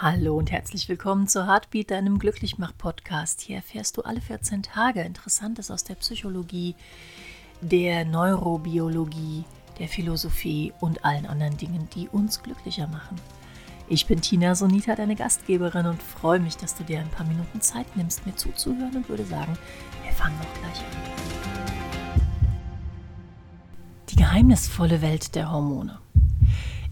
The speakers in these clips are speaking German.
Hallo und herzlich willkommen zu Heartbeat, deinem Glücklichmach-Podcast. Hier erfährst du alle 14 Tage Interessantes aus der Psychologie, der Neurobiologie, der Philosophie und allen anderen Dingen, die uns glücklicher machen. Ich bin Tina Sonita, deine Gastgeberin und freue mich, dass du dir ein paar Minuten Zeit nimmst, mir zuzuhören und würde sagen, wir fangen auch gleich an. Die geheimnisvolle Welt der Hormone.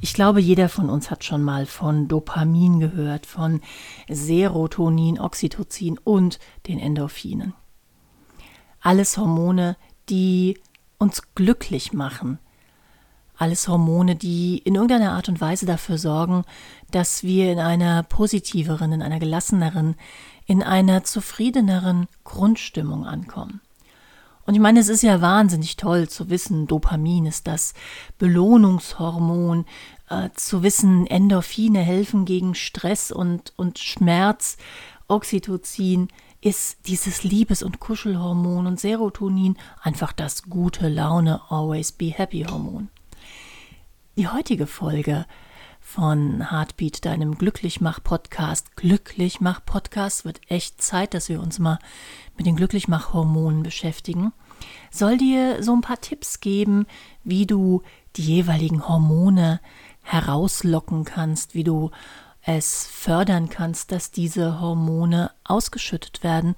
Ich glaube, jeder von uns hat schon mal von Dopamin gehört, von Serotonin, Oxytocin und den Endorphinen. Alles Hormone, die uns glücklich machen. Alles Hormone, die in irgendeiner Art und Weise dafür sorgen, dass wir in einer positiveren, in einer gelasseneren, in einer zufriedeneren Grundstimmung ankommen. Und ich meine, es ist ja wahnsinnig toll zu wissen, Dopamin ist das Belohnungshormon, äh, zu wissen, Endorphine helfen gegen Stress und, und Schmerz, Oxytocin ist dieses Liebes- und Kuschelhormon und Serotonin einfach das gute Laune, always be happy Hormon. Die heutige Folge von Heartbeat, deinem Glücklichmach-Podcast. Glücklichmach-Podcast wird echt Zeit, dass wir uns mal mit den Glücklichmach-Hormonen beschäftigen. Soll dir so ein paar Tipps geben, wie du die jeweiligen Hormone herauslocken kannst, wie du es fördern kannst, dass diese Hormone ausgeschüttet werden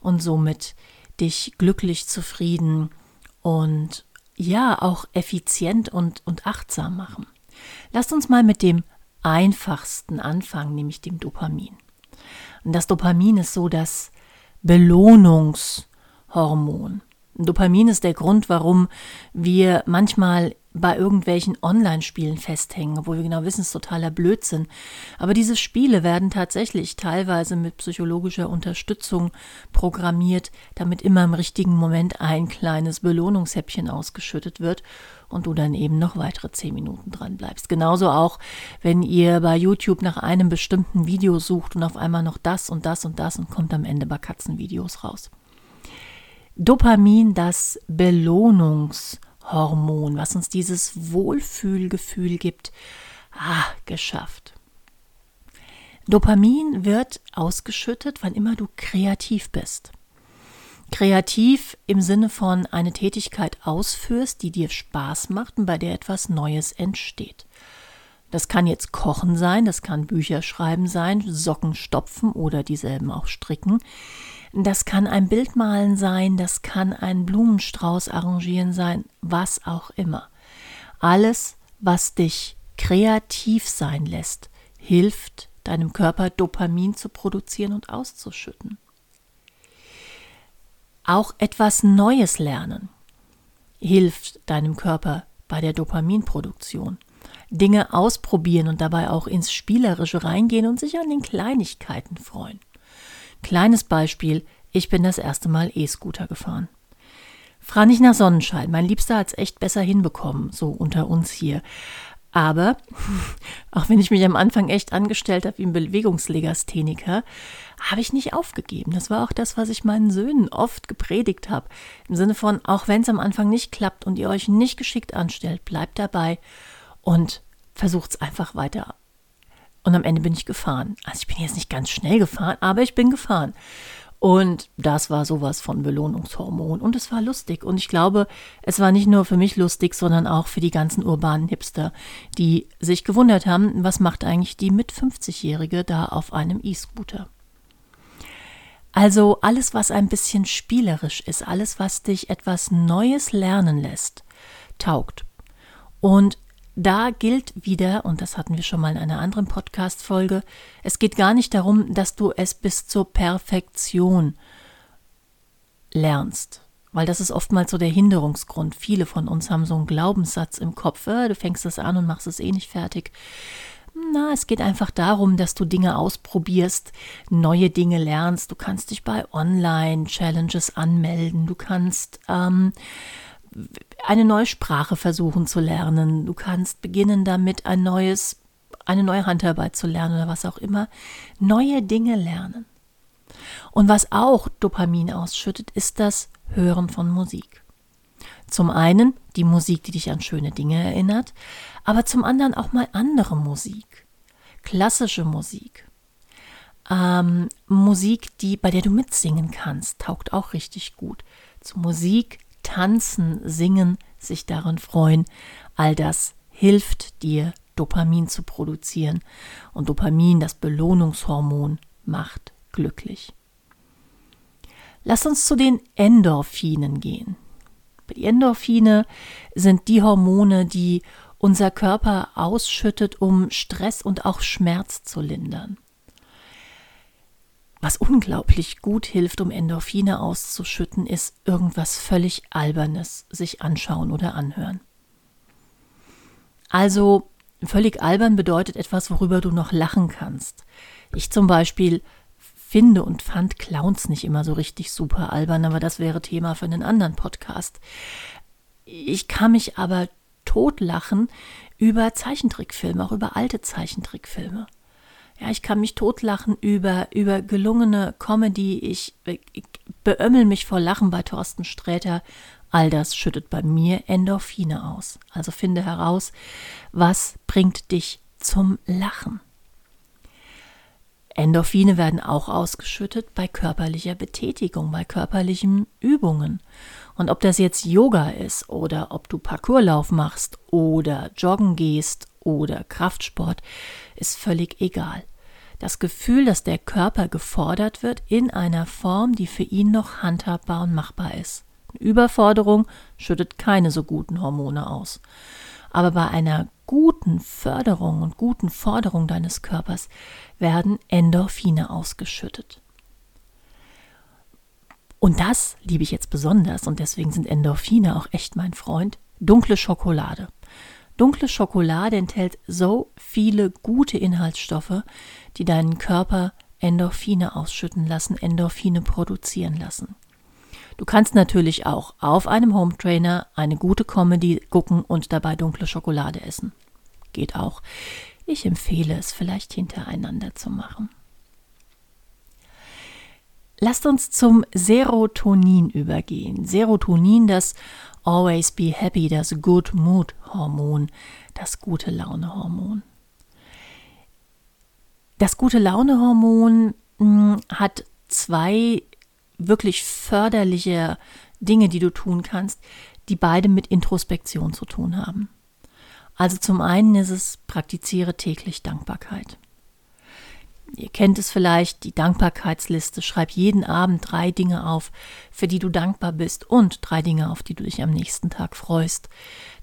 und somit dich glücklich, zufrieden und ja auch effizient und, und achtsam machen. Lasst uns mal mit dem einfachsten anfangen, nämlich dem Dopamin. Und das Dopamin ist so das Belohnungshormon. Dopamin ist der Grund, warum wir manchmal bei irgendwelchen Online-Spielen festhängen, obwohl wir genau wissen, es ist totaler Blödsinn. Aber diese Spiele werden tatsächlich teilweise mit psychologischer Unterstützung programmiert, damit immer im richtigen Moment ein kleines Belohnungshäppchen ausgeschüttet wird und du dann eben noch weitere zehn Minuten dran bleibst. Genauso auch, wenn ihr bei YouTube nach einem bestimmten Video sucht und auf einmal noch das und das und das und kommt am Ende bei Katzenvideos raus. Dopamin, das Belohnungshormon Hormon, was uns dieses Wohlfühlgefühl gibt, ah, geschafft. Dopamin wird ausgeschüttet, wann immer du kreativ bist. Kreativ im Sinne von eine Tätigkeit ausführst, die dir Spaß macht und bei der etwas Neues entsteht. Das kann jetzt Kochen sein, das kann Bücher schreiben sein, Socken stopfen oder dieselben auch stricken. Das kann ein Bild malen sein, das kann ein Blumenstrauß arrangieren sein, was auch immer. Alles, was dich kreativ sein lässt, hilft deinem Körper Dopamin zu produzieren und auszuschütten. Auch etwas Neues lernen hilft deinem Körper bei der Dopaminproduktion. Dinge ausprobieren und dabei auch ins Spielerische reingehen und sich an den Kleinigkeiten freuen. Kleines Beispiel, ich bin das erste Mal E-Scooter gefahren. Frag nicht nach Sonnenschein, mein Liebster hat es echt besser hinbekommen, so unter uns hier. Aber, auch wenn ich mich am Anfang echt angestellt habe wie ein Bewegungslegastheniker, habe ich nicht aufgegeben. Das war auch das, was ich meinen Söhnen oft gepredigt habe. Im Sinne von, auch wenn es am Anfang nicht klappt und ihr euch nicht geschickt anstellt, bleibt dabei und versucht es einfach weiter und am Ende bin ich gefahren. Also ich bin jetzt nicht ganz schnell gefahren, aber ich bin gefahren. Und das war sowas von Belohnungshormon. Und es war lustig. Und ich glaube, es war nicht nur für mich lustig, sondern auch für die ganzen urbanen Hipster, die sich gewundert haben, was macht eigentlich die mit 50-Jährige da auf einem E-Scooter. Also alles, was ein bisschen spielerisch ist, alles, was dich etwas Neues lernen lässt, taugt. Und da gilt wieder, und das hatten wir schon mal in einer anderen Podcast-Folge, es geht gar nicht darum, dass du es bis zur Perfektion lernst. Weil das ist oftmals so der Hinderungsgrund. Viele von uns haben so einen Glaubenssatz im Kopf, äh, du fängst es an und machst es eh nicht fertig. Na, es geht einfach darum, dass du Dinge ausprobierst, neue Dinge lernst. Du kannst dich bei Online-Challenges anmelden. Du kannst ähm, eine neue Sprache versuchen zu lernen. Du kannst beginnen damit ein neues, eine neue Handarbeit zu lernen oder was auch immer. Neue Dinge lernen. Und was auch Dopamin ausschüttet, ist das Hören von Musik. Zum einen die Musik, die dich an schöne Dinge erinnert, aber zum anderen auch mal andere Musik. Klassische Musik, Ähm, Musik, die, bei der du mitsingen kannst, taugt auch richtig gut. Zu Musik, tanzen, singen, sich darin freuen, all das hilft dir, Dopamin zu produzieren. Und Dopamin, das Belohnungshormon, macht glücklich. Lass uns zu den Endorphinen gehen. Die Endorphine sind die Hormone, die unser Körper ausschüttet, um Stress und auch Schmerz zu lindern. Was unglaublich gut hilft, um Endorphine auszuschütten, ist irgendwas völlig Albernes sich anschauen oder anhören. Also völlig albern bedeutet etwas, worüber du noch lachen kannst. Ich zum Beispiel finde und fand Clowns nicht immer so richtig super albern, aber das wäre Thema für einen anderen Podcast. Ich kann mich aber totlachen über Zeichentrickfilme, auch über alte Zeichentrickfilme. Ja, ich kann mich totlachen über, über gelungene Comedy. Ich, ich beömmel mich vor Lachen bei Thorsten Sträter. All das schüttet bei mir Endorphine aus. Also finde heraus, was bringt dich zum Lachen. Endorphine werden auch ausgeschüttet bei körperlicher Betätigung, bei körperlichen Übungen. Und ob das jetzt Yoga ist oder ob du Parkourlauf machst oder joggen gehst oder Kraftsport, ist völlig egal. Das Gefühl, dass der Körper gefordert wird in einer Form, die für ihn noch handhabbar und machbar ist. Überforderung schüttet keine so guten Hormone aus. Aber bei einer guten Förderung und guten Forderung deines Körpers werden Endorphine ausgeschüttet. Und das liebe ich jetzt besonders und deswegen sind Endorphine auch echt mein Freund. Dunkle Schokolade. Dunkle Schokolade enthält so viele gute Inhaltsstoffe, die deinen Körper Endorphine ausschütten lassen, Endorphine produzieren lassen. Du kannst natürlich auch auf einem Home Trainer eine gute Comedy gucken und dabei dunkle Schokolade essen. Geht auch. Ich empfehle es vielleicht hintereinander zu machen. Lasst uns zum Serotonin übergehen. Serotonin, das Always Be Happy, das Good Mood Hormon, das gute Laune Hormon. Das gute Laune Hormon hm, hat zwei wirklich förderliche Dinge, die du tun kannst, die beide mit Introspektion zu tun haben. Also zum einen ist es, praktiziere täglich Dankbarkeit. Ihr kennt es vielleicht, die Dankbarkeitsliste. Schreib jeden Abend drei Dinge auf, für die du dankbar bist und drei Dinge, auf die du dich am nächsten Tag freust.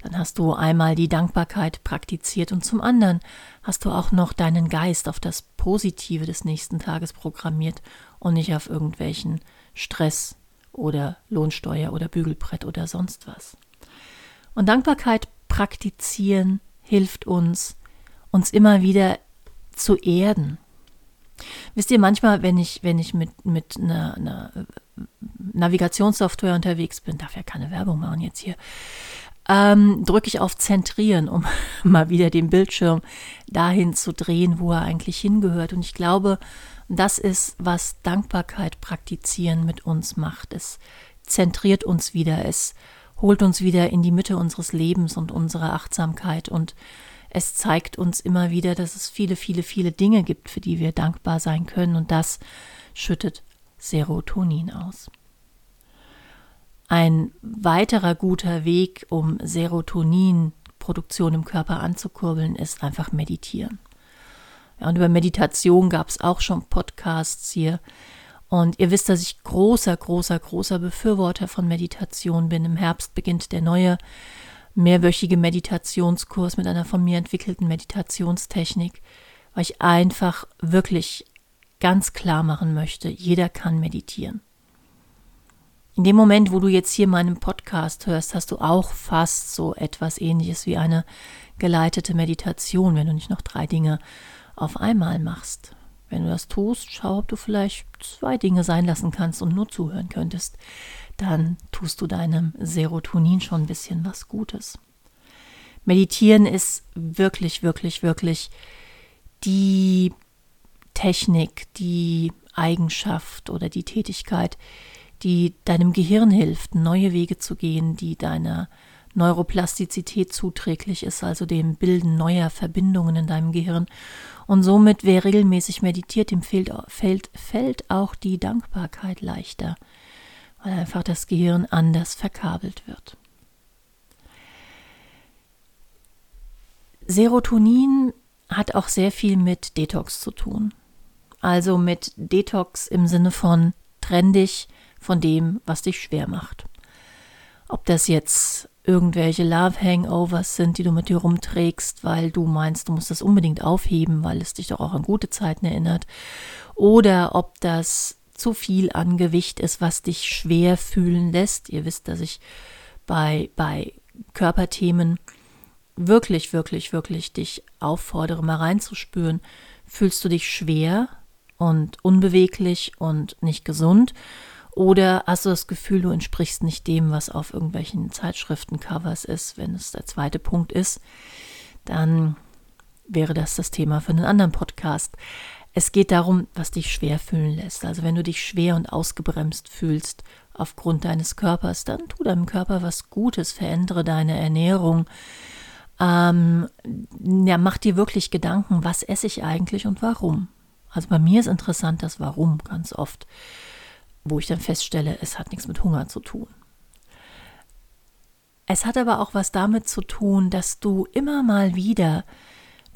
Dann hast du einmal die Dankbarkeit praktiziert und zum anderen hast du auch noch deinen Geist auf das Positive des nächsten Tages programmiert und nicht auf irgendwelchen Stress oder Lohnsteuer oder Bügelbrett oder sonst was. Und Dankbarkeit praktizieren hilft uns, uns immer wieder zu erden. Wisst ihr, manchmal, wenn ich, wenn ich mit, mit einer, einer Navigationssoftware unterwegs bin, darf ja keine Werbung machen jetzt hier, ähm, drücke ich auf Zentrieren, um mal wieder den Bildschirm dahin zu drehen, wo er eigentlich hingehört. Und ich glaube, das ist, was Dankbarkeit praktizieren mit uns macht. Es zentriert uns wieder, es holt uns wieder in die Mitte unseres Lebens und unserer Achtsamkeit und es zeigt uns immer wieder, dass es viele, viele, viele Dinge gibt, für die wir dankbar sein können und das schüttet Serotonin aus. Ein weiterer guter Weg, um Serotoninproduktion im Körper anzukurbeln, ist einfach meditieren. Ja, und über Meditation gab es auch schon Podcasts hier. Und ihr wisst, dass ich großer, großer, großer Befürworter von Meditation bin. Im Herbst beginnt der neue mehrwöchige Meditationskurs mit einer von mir entwickelten Meditationstechnik, weil ich einfach wirklich ganz klar machen möchte, jeder kann meditieren. In dem Moment, wo du jetzt hier meinen Podcast hörst, hast du auch fast so etwas ähnliches wie eine geleitete Meditation, wenn du nicht noch drei Dinge auf einmal machst. Wenn du das tust, schau, ob du vielleicht zwei Dinge sein lassen kannst und nur zuhören könntest. Dann tust du deinem Serotonin schon ein bisschen was Gutes. Meditieren ist wirklich, wirklich, wirklich die Technik, die Eigenschaft oder die Tätigkeit, die deinem Gehirn hilft, neue Wege zu gehen, die deiner Neuroplastizität zuträglich ist, also dem Bilden neuer Verbindungen in deinem Gehirn. Und somit, wer regelmäßig meditiert, dem fehlt, fällt, fällt auch die Dankbarkeit leichter, weil einfach das Gehirn anders verkabelt wird. Serotonin hat auch sehr viel mit Detox zu tun. Also mit Detox im Sinne von trenn dich von dem, was dich schwer macht. Ob das jetzt irgendwelche Love Hangovers sind, die du mit dir rumträgst, weil du meinst, du musst das unbedingt aufheben, weil es dich doch auch an gute Zeiten erinnert, oder ob das zu viel an Gewicht ist, was dich schwer fühlen lässt. Ihr wisst, dass ich bei, bei Körperthemen wirklich, wirklich, wirklich dich auffordere, mal reinzuspüren. Fühlst du dich schwer und unbeweglich und nicht gesund? Oder hast du das Gefühl, du entsprichst nicht dem, was auf irgendwelchen Zeitschriftencovers ist? Wenn es der zweite Punkt ist, dann wäre das das Thema für einen anderen Podcast. Es geht darum, was dich schwer fühlen lässt. Also wenn du dich schwer und ausgebremst fühlst aufgrund deines Körpers, dann tu deinem Körper was Gutes, verändere deine Ernährung. Ähm, ja, mach dir wirklich Gedanken, was esse ich eigentlich und warum. Also bei mir ist interessant das Warum ganz oft wo ich dann feststelle, es hat nichts mit Hunger zu tun. Es hat aber auch was damit zu tun, dass du immer mal wieder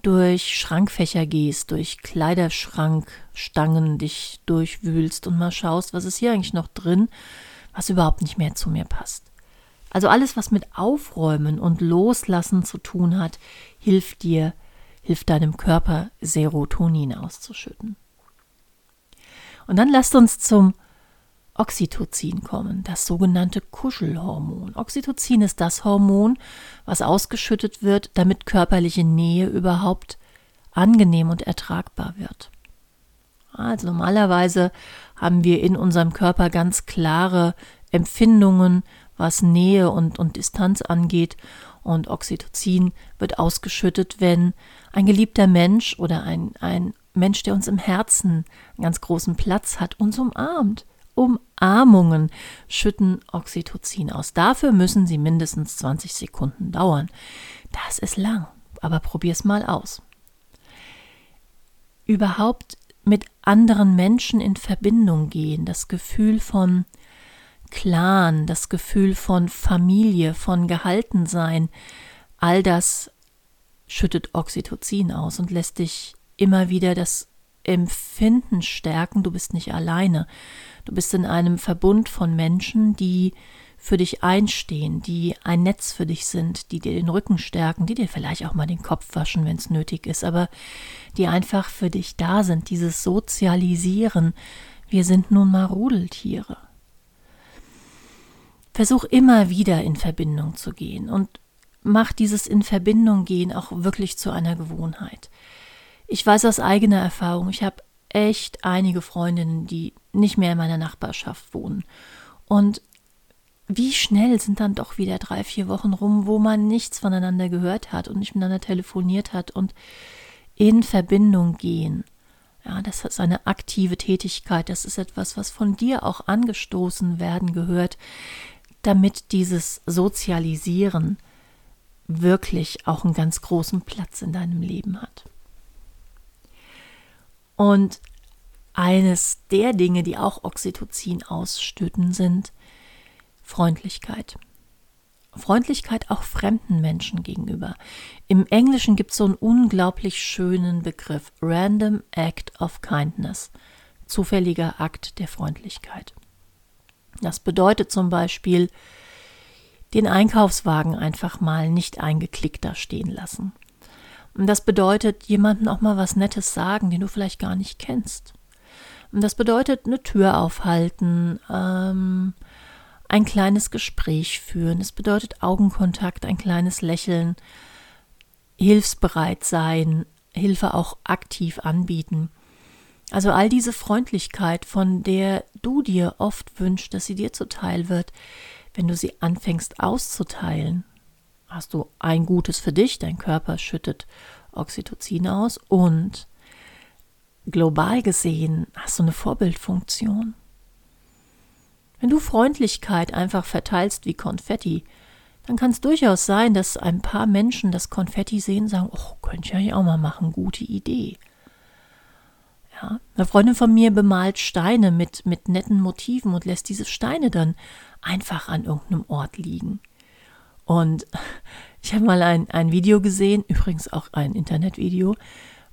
durch Schrankfächer gehst, durch Kleiderschrankstangen dich durchwühlst und mal schaust, was ist hier eigentlich noch drin, was überhaupt nicht mehr zu mir passt. Also alles, was mit Aufräumen und Loslassen zu tun hat, hilft dir, hilft deinem Körper Serotonin auszuschütten. Und dann lasst uns zum Oxytocin kommen, das sogenannte Kuschelhormon. Oxytocin ist das Hormon, was ausgeschüttet wird, damit körperliche Nähe überhaupt angenehm und ertragbar wird. Also normalerweise haben wir in unserem Körper ganz klare Empfindungen, was Nähe und, und Distanz angeht. Und Oxytocin wird ausgeschüttet, wenn ein geliebter Mensch oder ein, ein Mensch, der uns im Herzen einen ganz großen Platz hat, uns umarmt Umarmungen schütten Oxytocin aus. Dafür müssen sie mindestens 20 Sekunden dauern. Das ist lang, aber probier's mal aus. Überhaupt mit anderen Menschen in Verbindung gehen, das Gefühl von Clan, das Gefühl von Familie, von Gehaltensein, all das schüttet Oxytocin aus und lässt dich immer wieder das Empfinden stärken, du bist nicht alleine. Du bist in einem Verbund von Menschen, die für dich einstehen, die ein Netz für dich sind, die dir den Rücken stärken, die dir vielleicht auch mal den Kopf waschen, wenn es nötig ist, aber die einfach für dich da sind, dieses Sozialisieren. Wir sind nun mal Rudeltiere. Versuch immer wieder in Verbindung zu gehen und mach dieses in Verbindung gehen auch wirklich zu einer Gewohnheit. Ich weiß aus eigener Erfahrung, ich habe echt einige Freundinnen, die nicht mehr in meiner Nachbarschaft wohnen. Und wie schnell sind dann doch wieder drei, vier Wochen rum, wo man nichts voneinander gehört hat und nicht miteinander telefoniert hat und in Verbindung gehen. Ja, das ist eine aktive Tätigkeit, das ist etwas, was von dir auch angestoßen werden gehört, damit dieses Sozialisieren wirklich auch einen ganz großen Platz in deinem Leben hat. Und eines der Dinge, die auch Oxytocin ausstütten, sind Freundlichkeit. Freundlichkeit auch fremden Menschen gegenüber. Im Englischen gibt es so einen unglaublich schönen Begriff, Random Act of Kindness, zufälliger Akt der Freundlichkeit. Das bedeutet zum Beispiel, den Einkaufswagen einfach mal nicht eingeklickt da stehen lassen. Und das bedeutet, jemandem auch mal was Nettes sagen, den du vielleicht gar nicht kennst. Und das bedeutet, eine Tür aufhalten, ähm, ein kleines Gespräch führen. Es bedeutet Augenkontakt, ein kleines Lächeln, hilfsbereit sein, Hilfe auch aktiv anbieten. Also all diese Freundlichkeit, von der du dir oft wünschst, dass sie dir zuteil wird, wenn du sie anfängst auszuteilen, hast du ein Gutes für dich, dein Körper schüttet Oxytocin aus und global gesehen hast du eine Vorbildfunktion. Wenn du Freundlichkeit einfach verteilst wie Konfetti, dann kann es durchaus sein, dass ein paar Menschen das Konfetti sehen und sagen, oh, könnte ich eigentlich auch mal machen, gute Idee. Ja, eine Freundin von mir bemalt Steine mit, mit netten Motiven und lässt diese Steine dann einfach an irgendeinem Ort liegen. Und ich habe mal ein, ein Video gesehen, übrigens auch ein Internetvideo,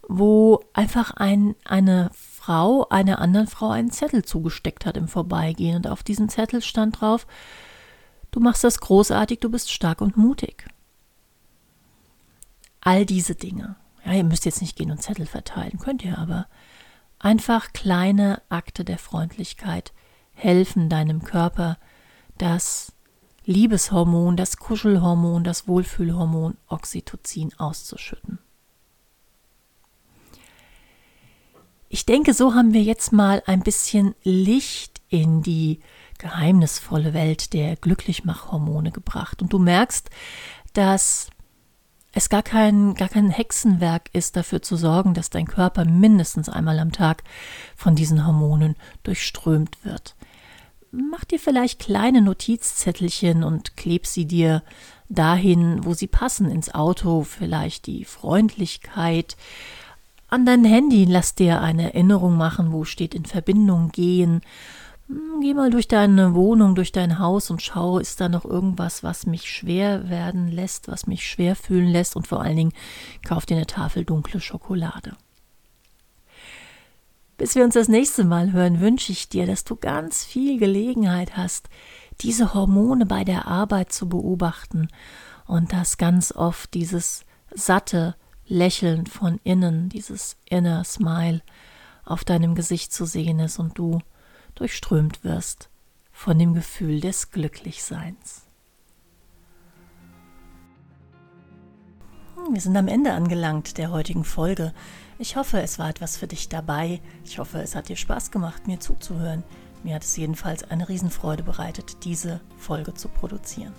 wo einfach ein, eine Frau einer anderen Frau einen Zettel zugesteckt hat im Vorbeigehen. Und auf diesem Zettel stand drauf, du machst das großartig, du bist stark und mutig. All diese Dinge. Ja, ihr müsst jetzt nicht gehen und Zettel verteilen, könnt ihr aber. Einfach kleine Akte der Freundlichkeit helfen deinem Körper, das Liebeshormon, das Kuschelhormon, das Wohlfühlhormon Oxytocin auszuschütten. Ich denke, so haben wir jetzt mal ein bisschen Licht in die geheimnisvolle Welt der Glücklichmachhormone gebracht. Und du merkst, dass es gar kein, gar kein Hexenwerk ist, dafür zu sorgen, dass dein Körper mindestens einmal am Tag von diesen Hormonen durchströmt wird. Dir vielleicht kleine Notizzettelchen und kleb sie dir dahin, wo sie passen, ins Auto, vielleicht die Freundlichkeit, an dein Handy lass dir eine Erinnerung machen, wo steht in Verbindung gehen. Hm, geh mal durch deine Wohnung, durch dein Haus und schau, ist da noch irgendwas, was mich schwer werden lässt, was mich schwer fühlen lässt und vor allen Dingen kauf dir eine Tafel dunkle Schokolade. Bis wir uns das nächste Mal hören, wünsche ich dir, dass du ganz viel Gelegenheit hast, diese Hormone bei der Arbeit zu beobachten und dass ganz oft dieses satte, Lächeln von innen, dieses Inner Smile auf deinem Gesicht zu sehen ist und du durchströmt wirst von dem Gefühl des Glücklichseins. Hm, wir sind am Ende angelangt der heutigen Folge. Ich hoffe, es war etwas für dich dabei. Ich hoffe, es hat dir Spaß gemacht, mir zuzuhören. Mir hat es jedenfalls eine Riesenfreude bereitet, diese Folge zu produzieren.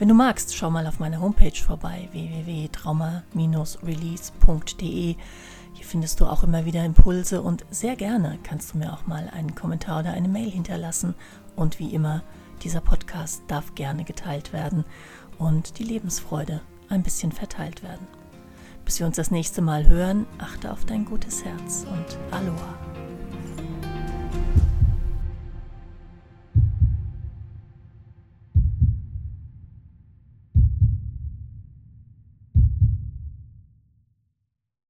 Wenn du magst, schau mal auf meiner Homepage vorbei www.trauma-release.de. Hier findest du auch immer wieder Impulse und sehr gerne kannst du mir auch mal einen Kommentar oder eine Mail hinterlassen. Und wie immer, dieser Podcast darf gerne geteilt werden und die Lebensfreude ein bisschen verteilt werden. Bis wir uns das nächste Mal hören, achte auf dein gutes Herz und Aloha.